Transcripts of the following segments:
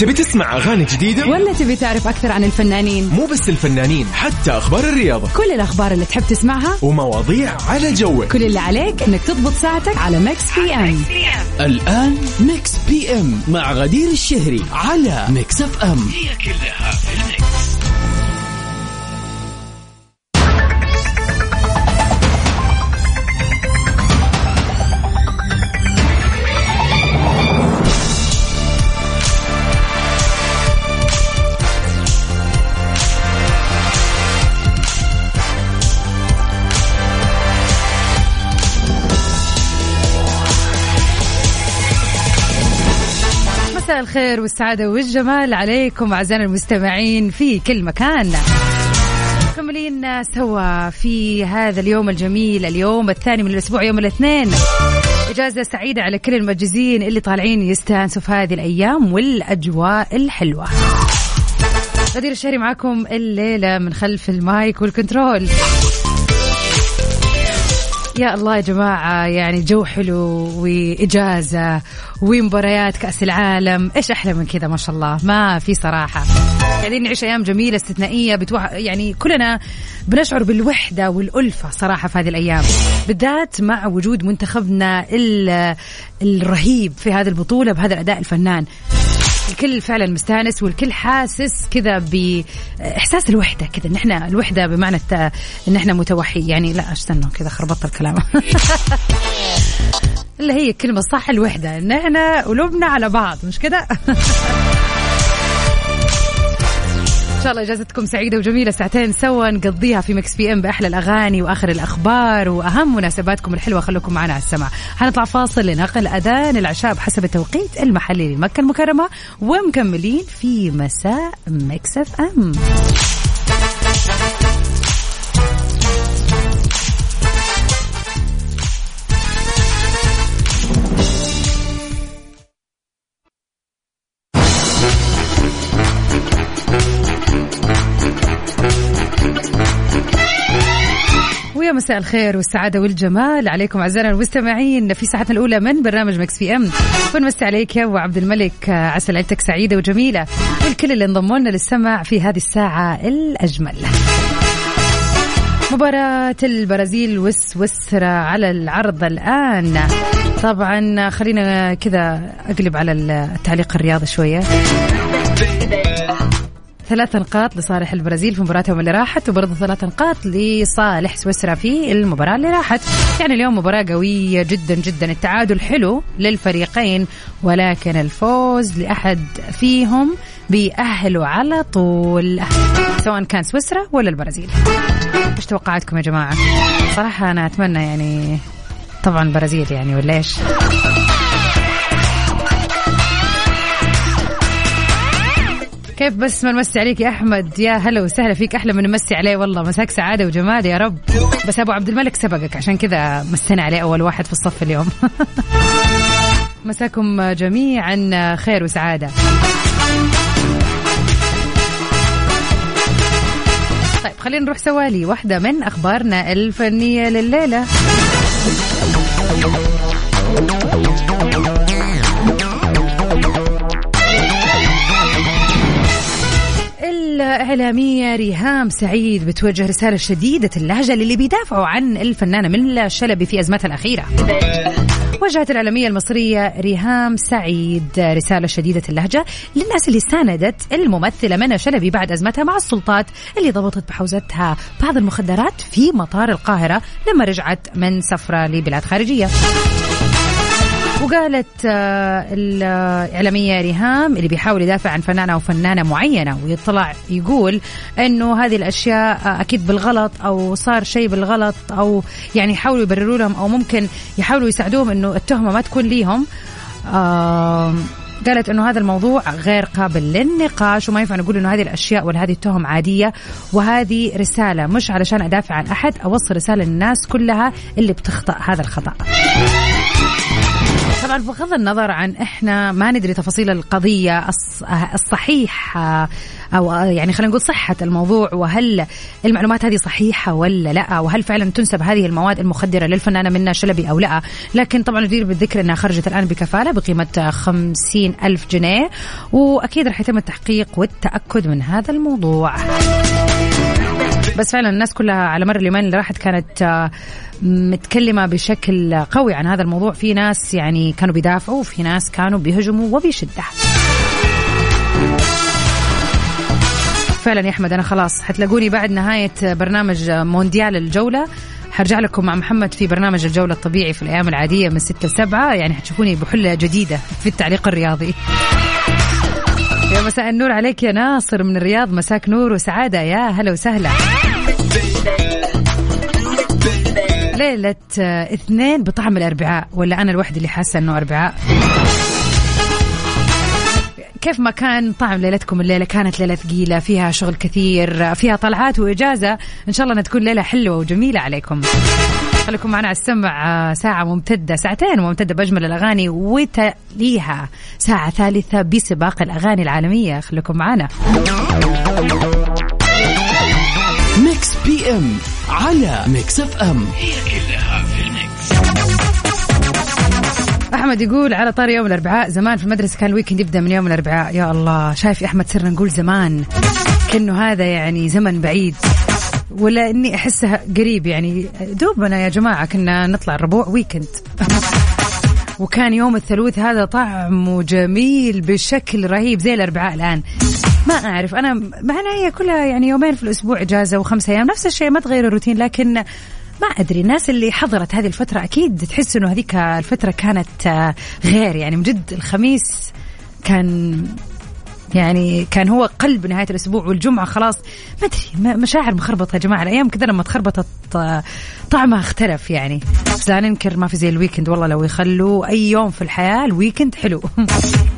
تبي تسمع أغاني جديدة؟ ولا تبي تعرف أكثر عن الفنانين؟ مو بس الفنانين حتى أخبار الرياضة. كل الأخبار اللي تحب تسمعها ومواضيع على جوك. كل اللي عليك إنك تضبط ساعتك على Mix PM الآن Mix PM مع غدير الشهري على Mix FM هي كلها في مساء الخير والسعادة والجمال عليكم أعزائنا المستمعين في كل مكان. مكملين سوا في هذا اليوم الجميل اليوم الثاني من الأسبوع يوم الاثنين. إجازة سعيدة على كل المجازين اللي طالعين يستانسوا في هذه الأيام والأجواء الحلوة. غدير الشهري معاكم الليلة من خلف ال mic وال control. يا الله يا جماعة يعني جو حلو وإجازة ومباريات كأس العالم. إيش أحلى من كذا؟ ما شاء الله ما في صراحة. قاعدين نعيش أيام جميلة استثنائية بتوح... يعني كلنا بنشعر بالوحدة والألفة صراحة في هذه الأيام. بالذات مع وجود منتخبنا ال... الرهيب في هذه البطولة بهذا الأداء الفنان. الكل فعلا مستانس والكل حاسس كذا باحساس الوحدة كذا. ان إحنا الوحدة بمعنى. إن إحنا متوحي. يعني لا استنوا كذا خربطت الكلام. اللي هي الكلمة الصح الوحدة. ان إحنا قلوبنا على بعض مش كده؟ شاء الله إجازتكم سعيدة وجميلة. ساعتين سوا نقضيها في Mix PM بأحلى الأغاني وآخر الأخبار وأهم مناسباتكم الحلوة. خلوكم معنا على السمع حنطلع فاصل لنقل أذان العشاء بحسب التوقيت المحلي لمكة المكرمة ومكملين في مساء Mix FM. مساء الخير والسعادة والجمال. عليكم أعزائنا المستمعين في ساعتنا الأولى من برنامج مكس في أم. ونمسي عليك يا أبو عبد الملك عسى ليلتك سعيدة وجميلة. والكل اللي انضموا لنا للسمع في هذه الساعة الأجمل. مباراة البرازيل وسويسرا على العرض الآن. طبعا خلينا كذا أقلب على التعليق الرياضي شوية. ثلاث نقاط لصالح البرازيل في مباراتهم اللي راحت وبرضه ثلاث نقاط لصالح سويسرا في المباراة اللي راحت. يعني اليوم مباراة قوية جدا جدا. التعادل حلو للفريقين ولكن الفوز لأحد فيهم بيأهلوا على طول سواء كان سويسرا ولا البرازيل. إيش توقعاتكم يا جماعة؟ صراحة أنا أتمنى يعني طبعا البرازيل يعني ولا إيش؟ كيف بس ما نمسي عليك يا أحمد؟ يا هلا وسهلا فيك أحلى من نمسي عليه والله. مساك سعادة وجمال يا رب. بس أبو عبد الملك سبقك عشان كذا مسينا عليه أول واحد في الصف اليوم. مساكم جميعا خير وسعادة. طيب خلينا نروح سوالي. واحدة من أخبارنا الفنية لليلة. الإعلامية ريهام سعيد بتوجه رسالة شديدة اللهجة للي بيدافعوا عن الفنانة منى الشلبي في أزمتها الأخيرة. وجهت الإعلامية المصرية ريهام سعيد رسالة شديدة اللهجة للناس اللي ساندت الممثلة منى شلبي بعد أزمتها مع السلطات اللي ضبطت بحوزتها بعض المخدرات في مطار القاهرة لما رجعت من سفرة لبلاد خارجية. وقالت آه، الإعلامية ريهام اللي بيحاول يدافع عن فنانة أو فنانة معينة ويطلع يقول أنه هذه الأشياء آه، أكيد بالغلط أو صار شيء بالغلط أو يعني يحاولوا يبرروا لهم أو ممكن يحاولوا يساعدوهم أنه التهمة ما تكون ليهم. قالت إنه هذا الموضوع غير قابل للنقاش وما ينفع نقول إنه هذه الأشياء ولا هذه التهم عادية وهذه رسالة مش علشان أدافع عن أحد أوصل رسالة للناس كلها اللي بتخطأ هذا الخطأ. طبعا بغض النظر عن إحنا ما ندري تفاصيل القضية الصحيح أو يعني خلينا نقول صحة الموضوع وهل المعلومات هذه صحيحة ولا لأ؟ وهل فعلا تنسب هذه المواد المخدرة للفنانة منى شلبي أو لأ؟ لكن طبعا ندير بالذكر إنها خرجت الآن بكفالة بقيمة خمسين ألف جنيه وأكيد راح يتم التحقيق والتأكد من هذا الموضوع. بس فعلا الناس كلها على مر اليومين اللي راحت كانت متكلمة بشكل قوي عن هذا الموضوع. في ناس يعني كانوا بيدافعوا وفي ناس كانوا بيهجموا وبيشدة فعلا يا أحمد أنا خلاص حتلاقوني بعد نهاية برنامج مونديال الجولة. حرجع لكم مع محمد في برنامج الجولة الطبيعي في الأيام العادية من 6 ل 7 يعني حتشوفوني بحلة جديدة في التعليق الرياضي. يا مساء النور عليك يا ناصر من الرياض. مساك نور وسعادة. يا هلا وسهلا. ليلة اثنين بطعم الأربعاء ولا أنا الوحيد اللي حاسة أنه أربعاء؟ كيف ما كان طعم ليلتكم الليلة؟ كانت ليلة ثقيلة فيها شغل كثير فيها طلعات وإجازة. إن شاء الله أنها تكون ليلة حلوة وجميلة عليكم. خليكم معنا على السمع آه، ساعة ممتدة ساعتين ممتدة بأجمل الأغاني وتليها. ساعة ثالثة بسباق الأغاني العالمية. خليكم معنا. Mix PM على Mix FM هي كلها في ال mix أحمد يقول على طاري يوم الأربعاء زمان في المدرسة كان ال weekend يبدأ من يوم الأربعاء. يا الله شايف يا أحمد صرنا نقول زمان كأنه هذا يعني زمن بعيد. ولا إني أحسها قريب يعني. دوبنا يا جماعة كنا نطلع الربوع weekend وكان يوم الثلوث هذا طعمه جميل بشكل رهيب زي الأربعاء الآن. ما أعرف. أنا مع هي كلها يعني يومين في الأسبوع إجازة وخمسة أيام نفس الشيء ما تغير الروتين. لكن ما أدري الناس اللي حضرت هذه الفترة أكيد تحس إنه هذيك الفترة كانت غير. يعني من جد الخميس كان يعني كان هو قلب نهاية الأسبوع والجمعة خلاص. ما أدري مشاعر مخربطة يا جماعة. الأيام كذا لما تخربطت طعمها اختلف يعني. بس لا ننكر ما في زي ال weekend والله لو يخلوا أي يوم في الحياة ال weekend حلو.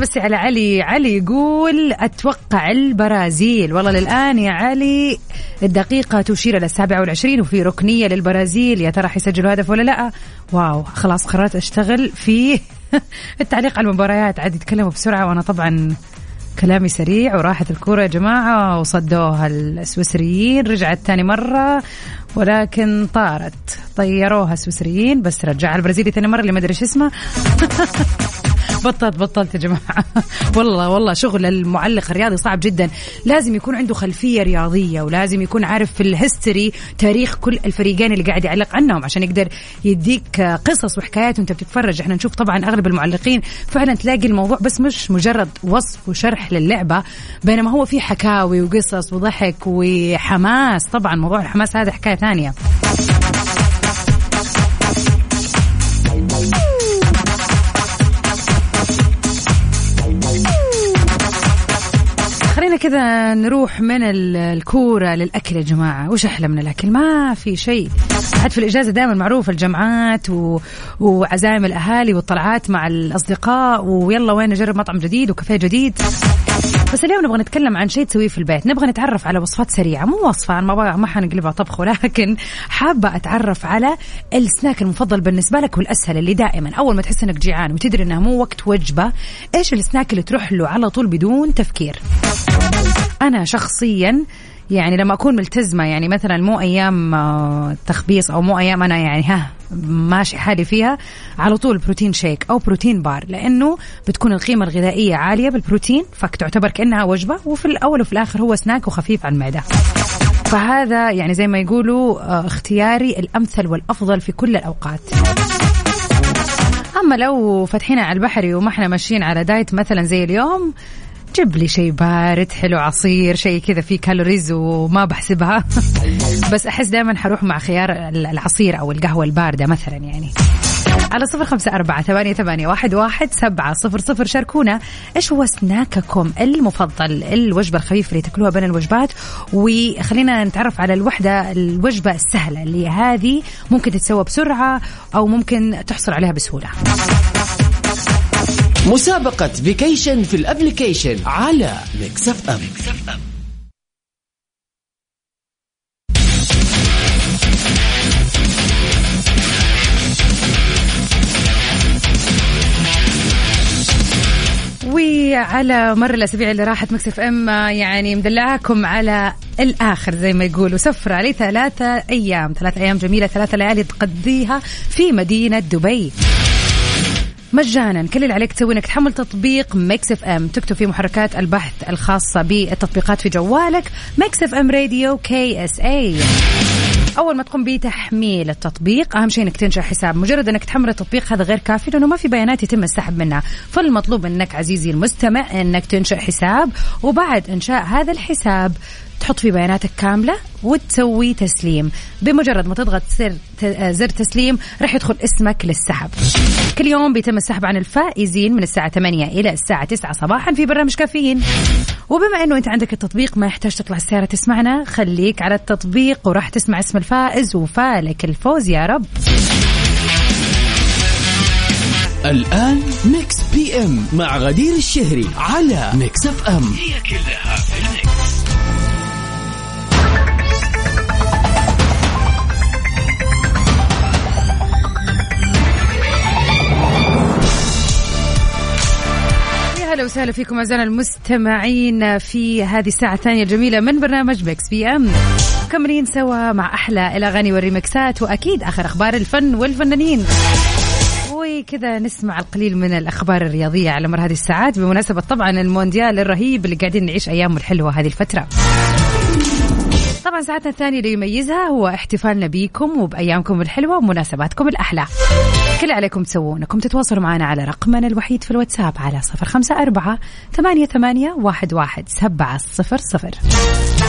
بس على علي. علي يقول أتوقع البرازيل. والله للآن يا علي الدقيقة تشير إلى السابعة والعشرين وفي ركنية للبرازيل. يا ترى حيسجلوا هدف ولا لا؟ واو خلاص قررت أشتغل في التعليق على المباريات. عاد يتكلموا بسرعة وأنا طبعا كلامي سريع وراحت الكورة يا جماعة وصدوها السويسريين. رجعت ثاني مرة ولكن طارت. طيروها السويسريين بس رجعها البرازيلي ثاني مرة اللي ما إيش اسمه. بطلت بطلت يا جماعة. والله والله شغل المعلق الرياضي صعب جدا. لازم يكون عنده خلفية رياضية ولازم يكون عارف في الهيستوري تاريخ كل الفريقين اللي قاعد يعلق عنهم عشان يقدر يديك قصص وحكايات وانت بتتفرج. إحنا نشوف طبعا أغلب المعلقين فعلا تلاقي الموضوع بس مش مجرد وصف وشرح للعبة بينما هو في حكاوي وقصص وضحك وحماس. طبعا موضوع الحماس هذا حكاية ثانية. خلينا كذا نروح من الكورة للأكل يا جماعة. وش أحلى من الأكل؟ ما في شيء. حتى في الإجازة دائما معروف الجمعات و... وعزائم الأهالي والطلعات مع الأصدقاء ويلا وين نجرب مطعم جديد وكافيه جديد. بس اليوم نبغى نتكلم عن شيء تسويه في البيت. نبغى نتعرف على وصفات سريعة. مو وصفة أنا ما ما حنقلبها طبخ ولكن حابة أتعرف على السناك المفضل بالنسبة لك والأسهل اللي دائما. أول ما تحس إنك جيعان وتدري إنها مو وقت وجبة إيش السناك اللي تروح له على طول بدون تفكير؟ أنا شخصيا يعني لما أكون ملتزمة يعني مثلا مو أيام آه، تخبيص أو مو أيام أنا يعني ها ماشي حالي فيها على طول بروتين شيك أو بروتين بار لأنه بتكون القيمة الغذائية عالية بالبروتين فتعتبر كأنها وجبة وفي الأول وفي الآخر هو سناك وخفيف على المعده فهذا يعني زي ما يقولوا آه، اختياري الأمثل والأفضل في كل الأوقات. أما لو فتحينا على البحري وما إحنا ماشيين على دايت مثلا زي اليوم جيب لي شيء بارد حلو عصير شيء كذا فيه كالوريز وما بحسبها. بس أحس دائما حروح مع خيار العصير أو القهوة الباردة مثلا يعني. على صفر خمسة أربعة ثمانية, ثمانية واحد, واحد سبعة صفر صفر شاركونا. إيش هو سناككم المفضل؟ الوجبة الخفيفة اللي تاكلوها بين الوجبات. وخلينا نتعرف على الوحدة الوجبة السهلة اللي هذه ممكن تتسوى بسرعة أو ممكن تحصل عليها بسهولة. مسابقة vacation في ال application على Mix FM, على مر الأسابيع اللي راحت Mix FM يعني مدلعاكم على الآخر زي ما يقولوا. سفرة عليه ثلاثة أيام ثلاثة أيام جميلة ثلاثة ليالي تقضيها في مدينة دبي. مجانا. كل اللي عليك تسوي انك تحمل تطبيق Mix FM تكتب فيه محركات البحث الخاصة بالتطبيقات في جوالك. Mix FM Radio KSA أول ما تقوم بتحميل التطبيق أهم شيء إنك تنشأ حساب. مجرد إنك تحمل التطبيق هذا غير كافي لأنه ما في بيانات يتم السحب منها. فالمطلوب منك عزيزي المستمع إنك تنشأ حساب وبعد إنشاء هذا الحساب تحط فيه بياناتك كاملة وتسوي تسليم. بمجرد ما تضغط زر زر تسليم راح يدخل اسمك للسحب. كل يوم بيتم السحب عن الفائزين من الساعة 8 إلى الساعة 9 صباحا في برنامج كافيين. وبما إنه أنت عندك التطبيق ما يحتاج تطلع السيارة تسمعنا خليك على التطبيق وراح تسمع اسم الفائز وفالك الفوز يا رب. الآن Mix PM مع غدير الشهري على Mix FM. هي كلها يا هلا وسهلا فيكم أعزائنا المستمعين في هذه الساعة الثانية الجميلة من برنامج Mix PM. مكملين سوا مع أحلى الأغاني والريمكسات وأكيد آخر أخبار الفن والفنانين. وكذا نسمع القليل من الأخبار الرياضية على مر هذه الساعات بمناسبة طبعا المونديال الرهيب اللي قاعدين نعيش أيامه الحلوة هذه الفترة. طبعا ساعتنا الثانية اللي يميزها هو احتفالنا بيكم وبأيامكم الحلوة ومناسباتكم الأحلى. كل عليكم تسوون انكم تتواصلوا معنا على رقمنا الوحيد في الواتساب على صفر خمسة أربعة ثمانية, ثمانية واحد, واحد سبعة صفر صفر.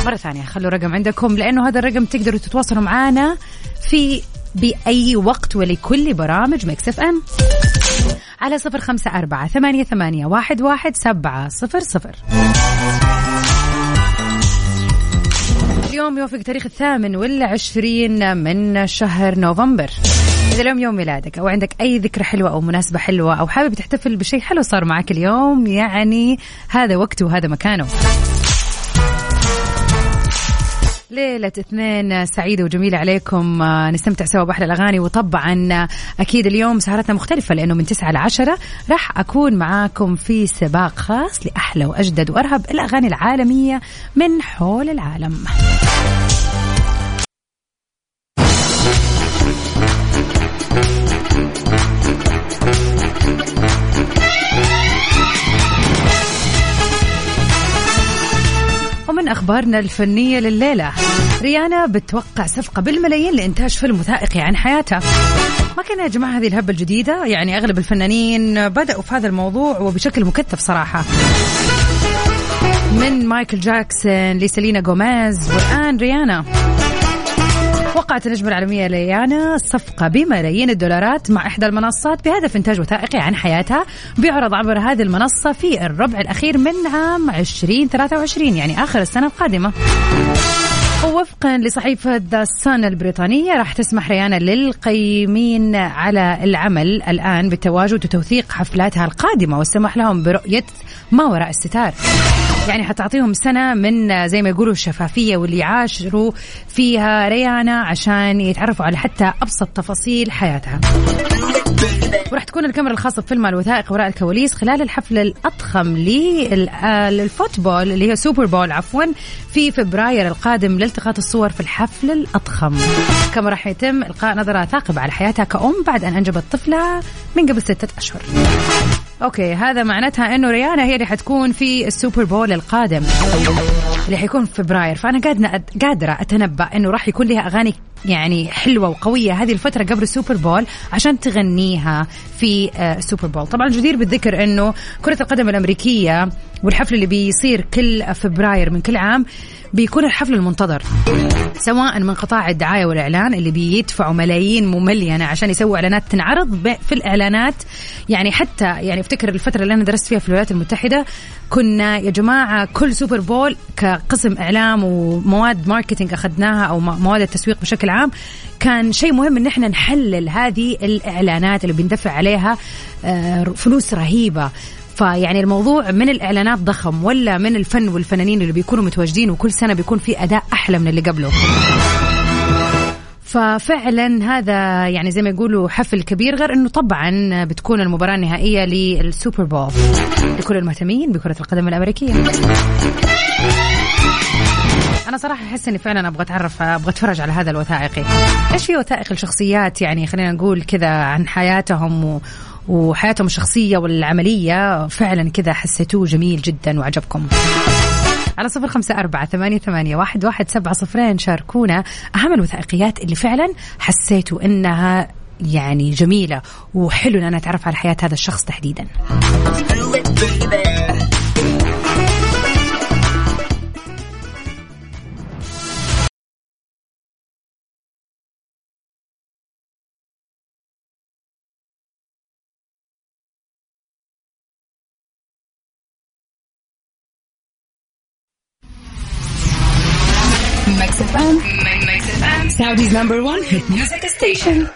مرة ثانية خلوا رقم عندكم لأنه هذا الرقم تقدروا تتواصلوا معنا في بأي وقت ولكل برامج Mix FM. على صفر خمسة أربعة ثمانية, ثمانية واحد, واحد سبعة صفر صفر. اليوم يوافق تاريخ الثامن والعشرين من شهر نوفمبر. إذا اليوم يوم ميلادك أو عندك أي ذكرى حلوة أو مناسبة حلوة أو حابب تحتفل بشيء حلو صار معك اليوم يعني هذا وقته وهذا مكانه. ليلة اثنين سعيدة وجميلة عليكم. نستمتع سوا بأحلى الأغاني وطبعا أكيد اليوم سهرتنا مختلفة لأنه من تسعة لعشرة راح أكون معاكم في سباق خاص لأحلى وأجدد وأرهب الأغاني العالمية من حول العالم. أخبارنا الفنية لليلة. ريانا بتوقع صفقة بالملايين لإنتاج فيلم وثائقي عن حياتها. ما كان يا جماعة هذه الهبة الجديدة؟ يعني أغلب الفنانين بدأوا في هذا الموضوع وبشكل مكثف صراحة. من مايكل جاكسون لسيلينا جوميز والآن ريانا. وقعت النجمة العالمية ليانا صفقة بملايين الدولارات مع إحدى المنصات بهدف إنتاج وثائقي عن حياتها بيعرض عبر هذه المنصة في الربع الأخير من عام 2023 يعني آخر السنة القادمة. ووفقا لصحيفة The Sun البريطانية راح تسمح ريانا للقيمين على العمل الآن بالتواجد وتوثيق حفلاتها القادمة والسماح لهم برؤية ما وراء الستار. يعني حتعطيهم سنة من زي ما يقولوا الشفافية واللي يعاشروا فيها ريانا عشان يتعرفوا على حتى أبسط تفاصيل حياتها. وراح تكون الكاميرا الخاصة بفيلم الوثائق وراء الكواليس خلال الحفل الأضخم لل football اللي هي Super Bowl عفوا في فبراير القادم لالتقاط الصور في الحفل الأضخم. كما راح يتم إلقاء نظرة ثاقبة على حياتها كأم بعد أن أنجبت طفلها من قبل ستة أشهر. أوكي هذا معناتها إنه ريانا هي اللي حتكون في ال Super Bowl القادم. اللي حيكون في فبراير. فأنا قادرة قادرة أتنبأ إنه راح يكون لها أغاني يعني حلوة وقوية هذه الفترة قبل ال Super Bowl عشان تغنيها في آه، ال Super Bowl. طبعا جدير بالذكر إنه كرة القدم الأمريكية والحفل اللي بيصير كل فبراير من كل عام بيكون الحفل المنتظر. سواء من قطاع الدعاية والإعلان اللي بيدفعوا ملايين مملينه عشان يسووا إعلانات تنعرض في الإعلانات. يعني حتى يعني أفتكر الفترة اللي أنا درست فيها في الولايات المتحدة كنا يا جماعة كل Super Bowl كقسم إعلام ومواد marketing أخذناها أو م- مواد التسويق بشكل عام كان شيء مهم إن إحنا نحلل هذه الإعلانات اللي بندفع عليها آه، فلوس رهيبة. فيعني الموضوع من الإعلانات ضخم ولا من الفن والفنانين اللي بيكونوا متواجدين وكل سنة بيكون في أداء أحلى من اللي قبله؟ ففعلا هذا يعني زي ما يقولوا حفل كبير غير إنه طبعا بتكون المباراة النهائية للسوبر بول لكل المهتمين بكرة القدم الأمريكية. أنا صراحة أحس إني فعلا أبغى أتعرف أبغى أتفرج على هذا الوثائقي. إيش في وثائق الشخصيات؟ يعني خلينا نقول كذا عن حياتهم و... وحياتهم الشخصية والعملية. فعلا كذا حسيتوه جميل جدا وعجبكم. على صفر خمسة أربعة ثمانية, ثمانية واحد, واحد سبعة صفرين. شاركونا أهم الوثائقيات اللي فعلا حسيتوا إنها يعني جميلة وحلو إن أنا أتعرف على حياة هذا الشخص تحديدا. Saudi's number one hit music station.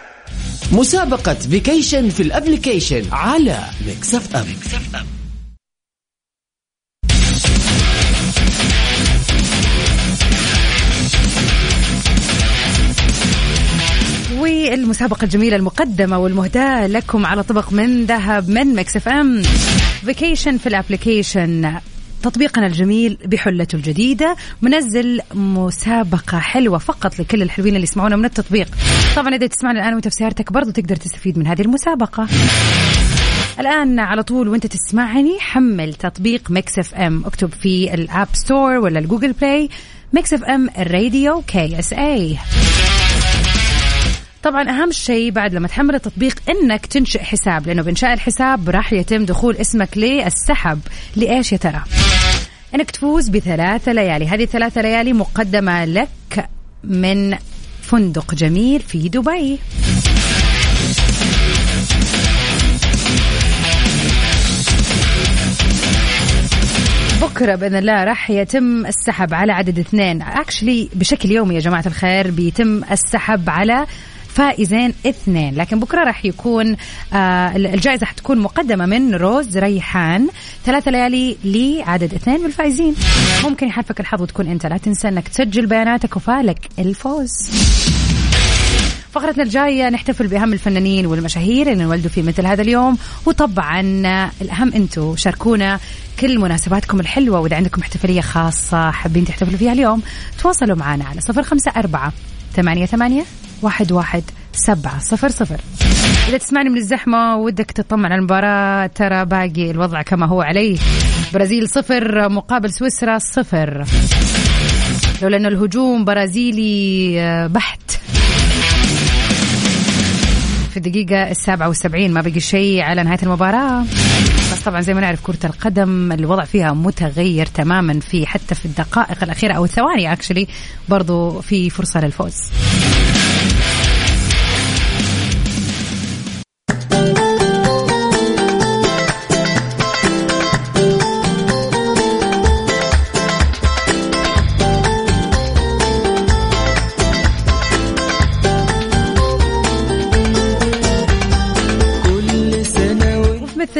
مسابقة vacation في ال application على Mix FM والمسابقة الجميلة المقدمة والمهداة لكم على طبق من ذهب من Mix FM vacation في ال application تطبيقنا الجميل بحلته الجديدة منزل مسابقة حلوة فقط لكل الحلوين اللي يسمعونا من التطبيق. طبعا إذا تسمعنا الآن وأنت في سيارتك برضو تقدر تستفيد من هذه المسابقة. الآن على طول وأنت تسمعني حمل تطبيق Mix FM. اكتب في ال App Store ولا ال Google Play. Mix FM الراديو KSA طبعا أهم شيء بعد لما تحمل التطبيق إنك تنشئ حساب لأنه بإنشاء الحساب راح يتم دخول اسمك للسحب. لإيش يا ترى؟ إنك تفوز بثلاثة ليالي. هذه الثلاثة ليالي مقدمة لك من فندق جميل في دبي. بكرة بإذن الله راح يتم السحب على عدد اثنين. اكشلي بشكل يومي يا جماعة الخير بيتم السحب على فائزين اثنين. لكن بكرة راح يكون آه الجائزة حتكون مقدمة من روز ريحان. ثلاثة ليالي لعدد اثنين من الفائزين ممكن يحالفك الحظ وتكون انت. لا تنسى انك تسجل بياناتك وفالك الفوز. فقرتنا الجاية نحتفل بأهم الفنانين والمشاهير اللي انولدوا في مثل هذا اليوم. وطبعا الأهم أنتم شاركونا كل مناسباتكم الحلوة. وإذا عندكم احتفالية خاصة حابين تحتفلوا فيها اليوم تواصلوا معنا على صفر خمسة أربعة ثمانية ثمانية واحد واحد سبعة صفر صفر. إذا تسمعني من الزحمة ودك تطمن على المباراة ترى باقي الوضع كما هو عليه. برازيل صفر مقابل سويسرا صفر. لولا أن الهجوم برازيلي آه، بحت. في الدقيقة السابعة والسبعين ما بقي شيء على نهاية المباراة. بس طبعا زي ما نعرف كرة القدم الوضع فيها متغير تماما في حتى في الدقائق الأخيرة أو الثواني أكشلي برضو في فرصة للفوز.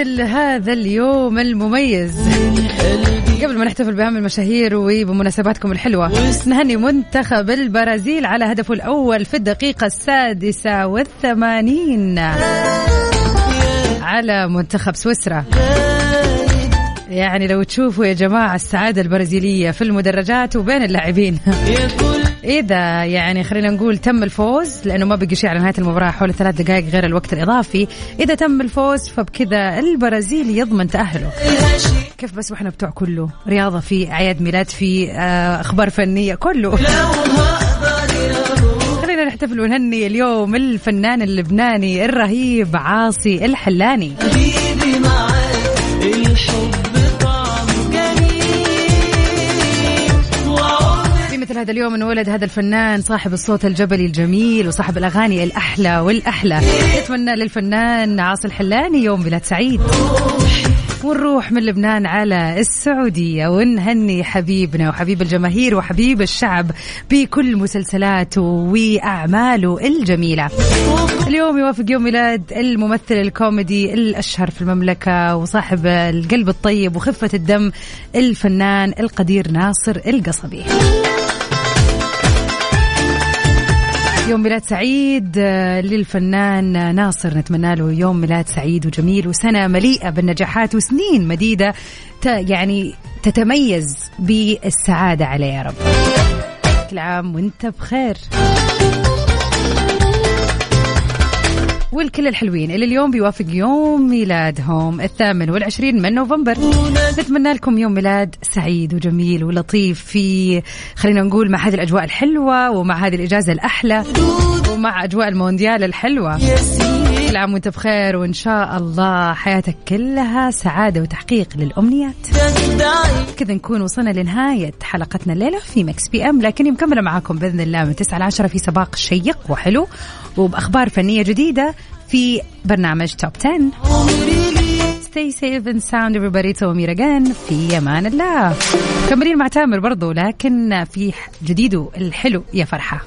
مثل هذا اليوم المميز. قبل ما نحتفل بأهم المشاهير وبمناسباتكم الحلوة نهني منتخب البرازيل على هدفه الأول في الدقيقة السادسة والثمانين. على منتخب سويسرا. يعني لو تشوفوا يا جماعة السعادة البرازيلية في المدرجات وبين اللاعبين. إذا يعني خلينا نقول تم الفوز لأنه ما بقي شيء على نهاية المباراة حول ثلاث دقائق غير الوقت الإضافي. إذا تم الفوز فبكذا البرازيل يضمن تأهله. كيف بس وإحنا بتوع كله؟ رياضة في أعياد ميلاد في آه، أخبار فنية كله. خلينا نحتفل ونهني اليوم الفنان اللبناني الرهيب عاصي الحلاني. هذا اليوم انولد هذا الفنان صاحب الصوت الجبلي الجميل وصاحب الأغاني الأحلى والأحلى. نتمنى للفنان عاصي الحلاني يوم ميلاد سعيد. ونروح من لبنان على السعودية ونهني حبيبنا وحبيب الجماهير وحبيب الشعب بكل مسلسلاته وأعماله الجميلة. اليوم يوافق يوم ميلاد الممثل الكوميدي الأشهر في المملكة وصاحب القلب الطيب وخفة الدم الفنان القدير ناصر القصبي. يوم ميلاد سعيد آه، للفنان ناصر نتمنى له يوم ميلاد سعيد وجميل وسنة مليئة بالنجاحات وسنين مديدة يعني تتميز بالسعادة عليه يا رب. كل عام وانت بخير. والكل الحلوين اللي اليوم بيوافق يوم ميلادهم الثامن والعشرين من نوفمبر. نتمنى لكم يوم ميلاد سعيد وجميل ولطيف في خلينا نقول مع هذه الأجواء الحلوة ومع هذه الإجازة الأحلى ومع أجواء المونديال الحلوة. كل عام وأنت بخير وإن شاء الله حياتك كلها سعادة وتحقيق للأمنيات. كذا نكون وصلنا لنهاية حلقتنا الليلة في Mix PM لكني مكمله معاكم بإذن الله من 9 ل 10 في سباق شيق وحلو وبأخبار فنية جديدة في برنامج Top 10 stay safe and sound everybody. تو again في أمان الله. مكملين مع تامر برضو لكن في جديده الحلو يا فرحة.